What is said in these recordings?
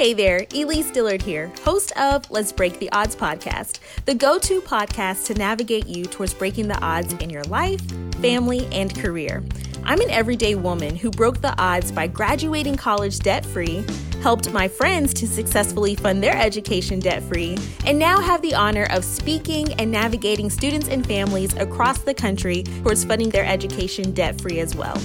Hey there, Elise Dillard here, host of Let's Break the Odds podcast, the go to podcast to navigate you towards breaking the odds in your life, family, and career. I'm an everyday woman who broke the odds by graduating college debt free, helped my friends to successfully fund their education debt free, and now have the honor of speaking and navigating students and families across the country towards funding their education debt free as well.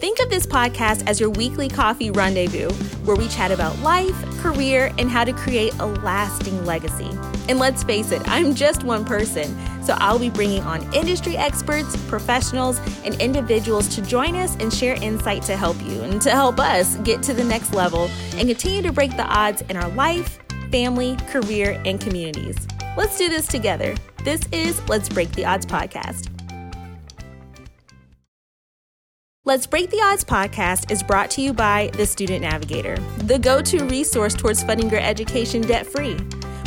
Think of this podcast as your weekly coffee rendezvous where we chat about life, career, and how to create a lasting legacy. And let's face it, I'm just one person, so I'll be bringing on industry experts, professionals, and individuals to join us and share insight to help you and to help us get to the next level and continue to break the odds in our life, family, career, and communities. Let's do this together. This is Let's Break the Odds podcast. Let's Break the Odds podcast is brought to you by The Student Navigator, the go to resource towards funding your education debt free.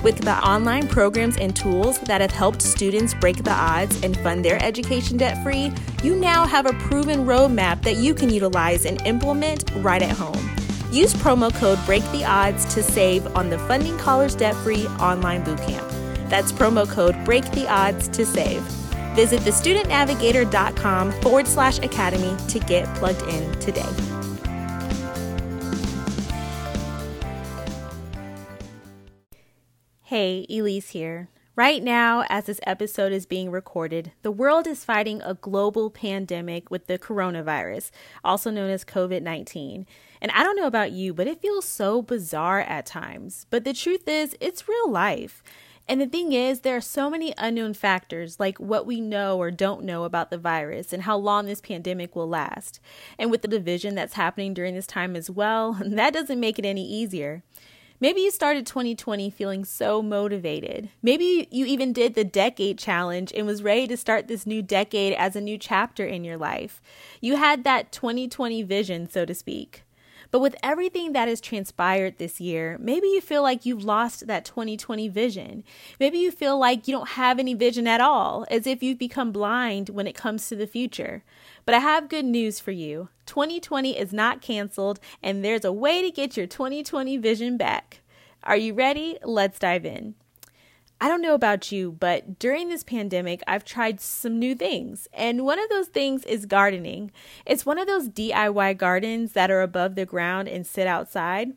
With the online programs and tools that have helped students break the odds and fund their education debt free, you now have a proven roadmap that you can utilize and implement right at home. Use promo code Break the Odds to save on the Funding College Debt Free online bootcamp. That's promo code Break the Odds to save. Visit thestudentnavigator.com forward slash academy to get plugged in today. Hey, Elise here. Right now, as this episode is being recorded, the world is fighting a global pandemic with the coronavirus, also known as COVID 19. And I don't know about you, but it feels so bizarre at times. But the truth is, it's real life. And the thing is, there are so many unknown factors, like what we know or don't know about the virus and how long this pandemic will last. And with the division that's happening during this time as well, that doesn't make it any easier. Maybe you started 2020 feeling so motivated. Maybe you even did the decade challenge and was ready to start this new decade as a new chapter in your life. You had that 2020 vision, so to speak. But with everything that has transpired this year, maybe you feel like you've lost that 2020 vision. Maybe you feel like you don't have any vision at all, as if you've become blind when it comes to the future. But I have good news for you 2020 is not canceled, and there's a way to get your 2020 vision back. Are you ready? Let's dive in. I don't know about you, but during this pandemic, I've tried some new things. And one of those things is gardening. It's one of those DIY gardens that are above the ground and sit outside.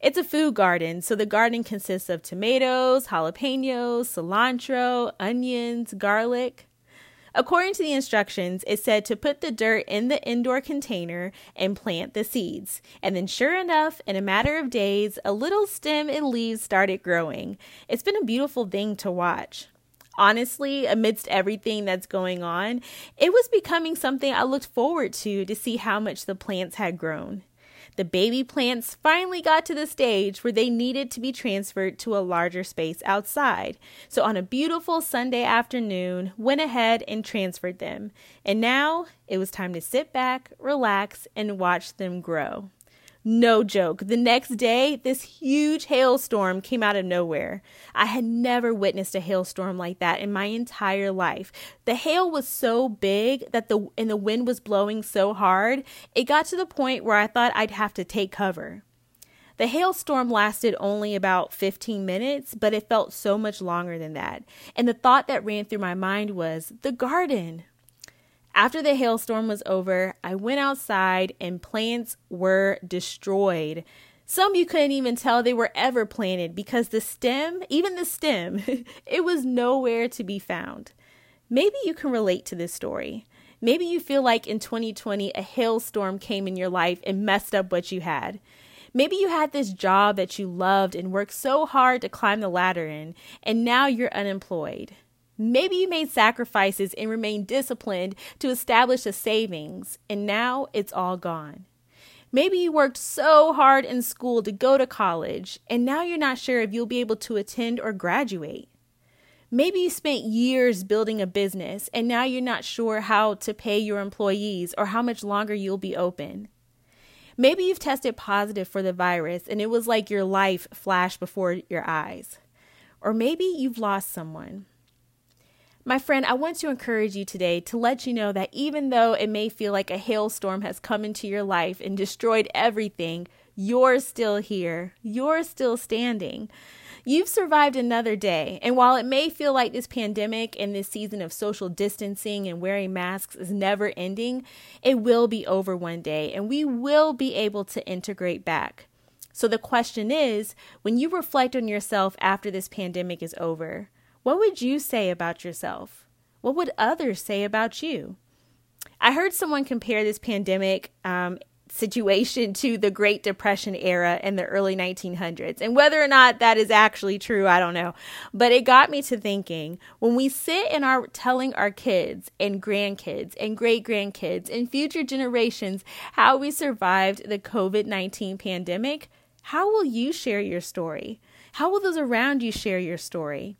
It's a food garden, so the garden consists of tomatoes, jalapenos, cilantro, onions, garlic. According to the instructions, it said to put the dirt in the indoor container and plant the seeds. And then, sure enough, in a matter of days, a little stem and leaves started growing. It's been a beautiful thing to watch honestly, amidst everything that's going on, it was becoming something I looked forward to to see how much the plants had grown. The baby plants finally got to the stage where they needed to be transferred to a larger space outside. So on a beautiful Sunday afternoon, went ahead and transferred them. And now it was time to sit back, relax, and watch them grow. No joke. The next day, this huge hailstorm came out of nowhere. I had never witnessed a hailstorm like that in my entire life. The hail was so big that the and the wind was blowing so hard, it got to the point where I thought I'd have to take cover. The hailstorm lasted only about 15 minutes, but it felt so much longer than that. And the thought that ran through my mind was the garden. After the hailstorm was over, I went outside and plants were destroyed. Some you couldn't even tell they were ever planted because the stem, even the stem, it was nowhere to be found. Maybe you can relate to this story. Maybe you feel like in 2020 a hailstorm came in your life and messed up what you had. Maybe you had this job that you loved and worked so hard to climb the ladder in, and now you're unemployed. Maybe you made sacrifices and remained disciplined to establish a savings, and now it's all gone. Maybe you worked so hard in school to go to college, and now you're not sure if you'll be able to attend or graduate. Maybe you spent years building a business, and now you're not sure how to pay your employees or how much longer you'll be open. Maybe you've tested positive for the virus, and it was like your life flashed before your eyes. Or maybe you've lost someone. My friend, I want to encourage you today to let you know that even though it may feel like a hailstorm has come into your life and destroyed everything, You're still here. You're still standing. You've survived another day. And while it may feel like this pandemic and this season of social distancing and wearing masks is never ending, it will be over one day and we will be able to integrate back. So the question is when you reflect on yourself after this pandemic is over, what would you say about yourself? What would others say about you? I heard someone compare this pandemic um, situation to the Great Depression era in the early 1900s. And whether or not that is actually true, I don't know. But it got me to thinking when we sit and are telling our kids and grandkids and great grandkids and future generations how we survived the COVID 19 pandemic, how will you share your story? How will those around you share your story?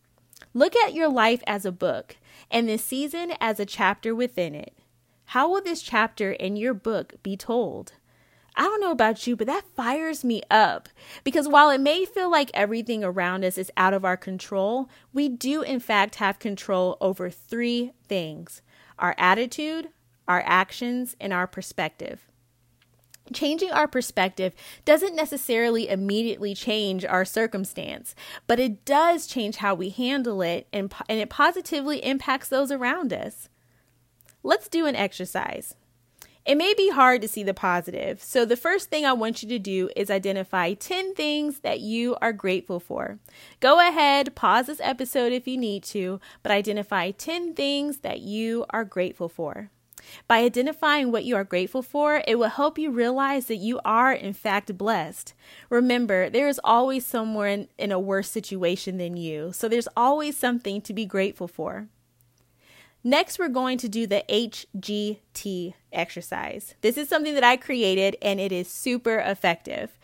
Look at your life as a book and this season as a chapter within it. How will this chapter in your book be told? I don't know about you, but that fires me up because while it may feel like everything around us is out of our control, we do in fact have control over three things our attitude, our actions, and our perspective. Changing our perspective doesn't necessarily immediately change our circumstance, but it does change how we handle it and, and it positively impacts those around us. Let's do an exercise. It may be hard to see the positive, so the first thing I want you to do is identify 10 things that you are grateful for. Go ahead, pause this episode if you need to, but identify 10 things that you are grateful for. By identifying what you are grateful for, it will help you realize that you are, in fact, blessed. Remember, there is always someone in a worse situation than you, so there's always something to be grateful for. Next, we're going to do the HGT exercise. This is something that I created and it is super effective.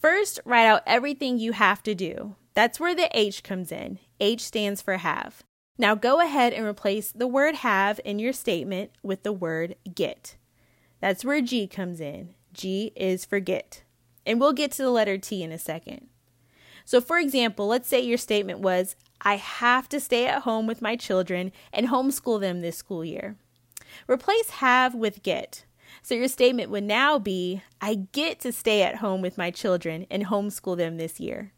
First, write out everything you have to do. That's where the H comes in. H stands for have. Now go ahead and replace the word have in your statement with the word get. That's where G comes in. G is for get. And we'll get to the letter T in a second. So, for example, let's say your statement was, I have to stay at home with my children and homeschool them this school year. Replace have with get. So your statement would now be I get to stay at home with my children and homeschool them this year.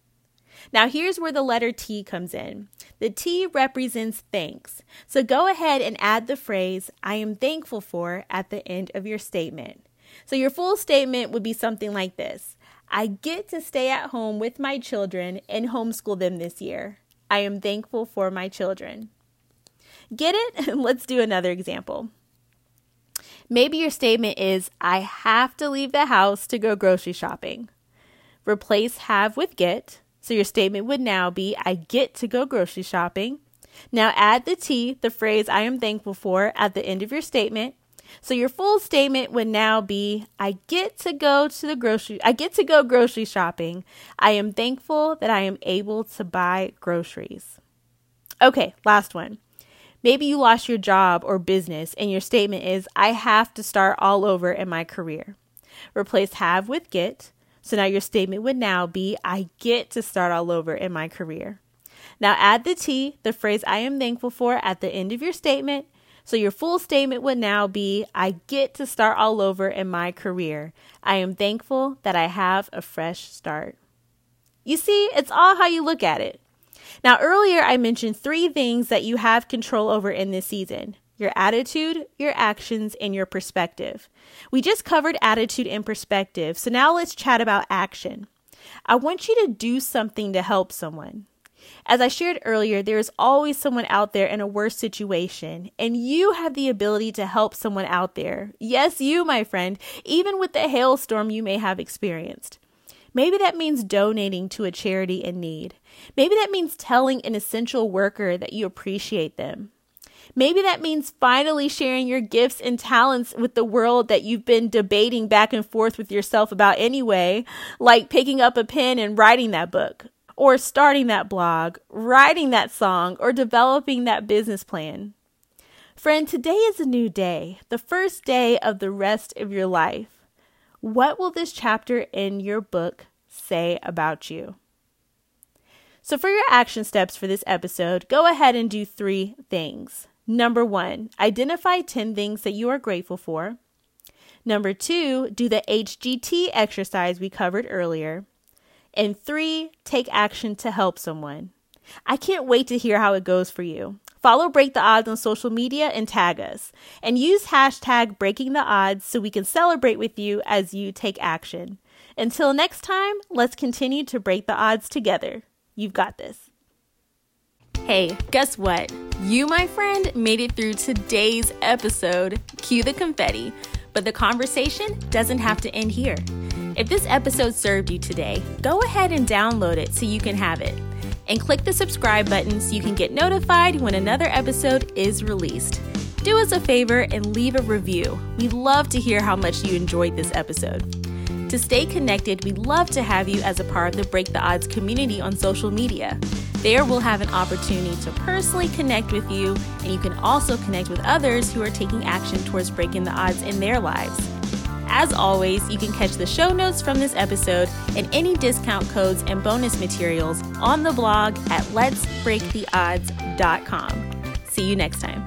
Now, here's where the letter T comes in. The T represents thanks. So go ahead and add the phrase I am thankful for at the end of your statement. So your full statement would be something like this I get to stay at home with my children and homeschool them this year. I am thankful for my children. Get it? Let's do another example. Maybe your statement is I have to leave the house to go grocery shopping. Replace have with get. So your statement would now be I get to go grocery shopping. Now add the T, the phrase I am thankful for, at the end of your statement. So your full statement would now be I get to go to the grocery I get to go grocery shopping. I am thankful that I am able to buy groceries. Okay, last one. Maybe you lost your job or business and your statement is I have to start all over in my career. Replace have with get. So now your statement would now be I get to start all over in my career. Now add the T, the phrase I am thankful for, at the end of your statement so your full statement would now be I get to start all over in my career. I am thankful that I have a fresh start. You see, it's all how you look at it. Now, earlier I mentioned three things that you have control over in this season your attitude, your actions, and your perspective. We just covered attitude and perspective, so now let's chat about action. I want you to do something to help someone. As I shared earlier, there is always someone out there in a worse situation, and you have the ability to help someone out there. Yes, you, my friend, even with the hailstorm you may have experienced. Maybe that means donating to a charity in need. Maybe that means telling an essential worker that you appreciate them. Maybe that means finally sharing your gifts and talents with the world that you've been debating back and forth with yourself about anyway, like picking up a pen and writing that book or starting that blog, writing that song, or developing that business plan. Friend, today is a new day, the first day of the rest of your life. What will this chapter in your book say about you? So, for your action steps for this episode, go ahead and do three things. Number one, identify 10 things that you are grateful for. Number two, do the HGT exercise we covered earlier. And three, take action to help someone. I can't wait to hear how it goes for you. Follow Break the Odds on social media and tag us. And use hashtag Breaking the Odds so we can celebrate with you as you take action. Until next time, let's continue to break the odds together. You've got this. Hey, guess what? You, my friend, made it through today's episode. Cue the confetti. But the conversation doesn't have to end here. If this episode served you today, go ahead and download it so you can have it and click the subscribe button so you can get notified when another episode is released. Do us a favor and leave a review. We'd love to hear how much you enjoyed this episode. To stay connected, we'd love to have you as a part of the Break the Odds community on social media. There, we'll have an opportunity to personally connect with you, and you can also connect with others who are taking action towards breaking the odds in their lives. As always, you can catch the show notes from this episode and any discount codes and bonus materials on the blog at letsbreaktheodds.com. See you next time.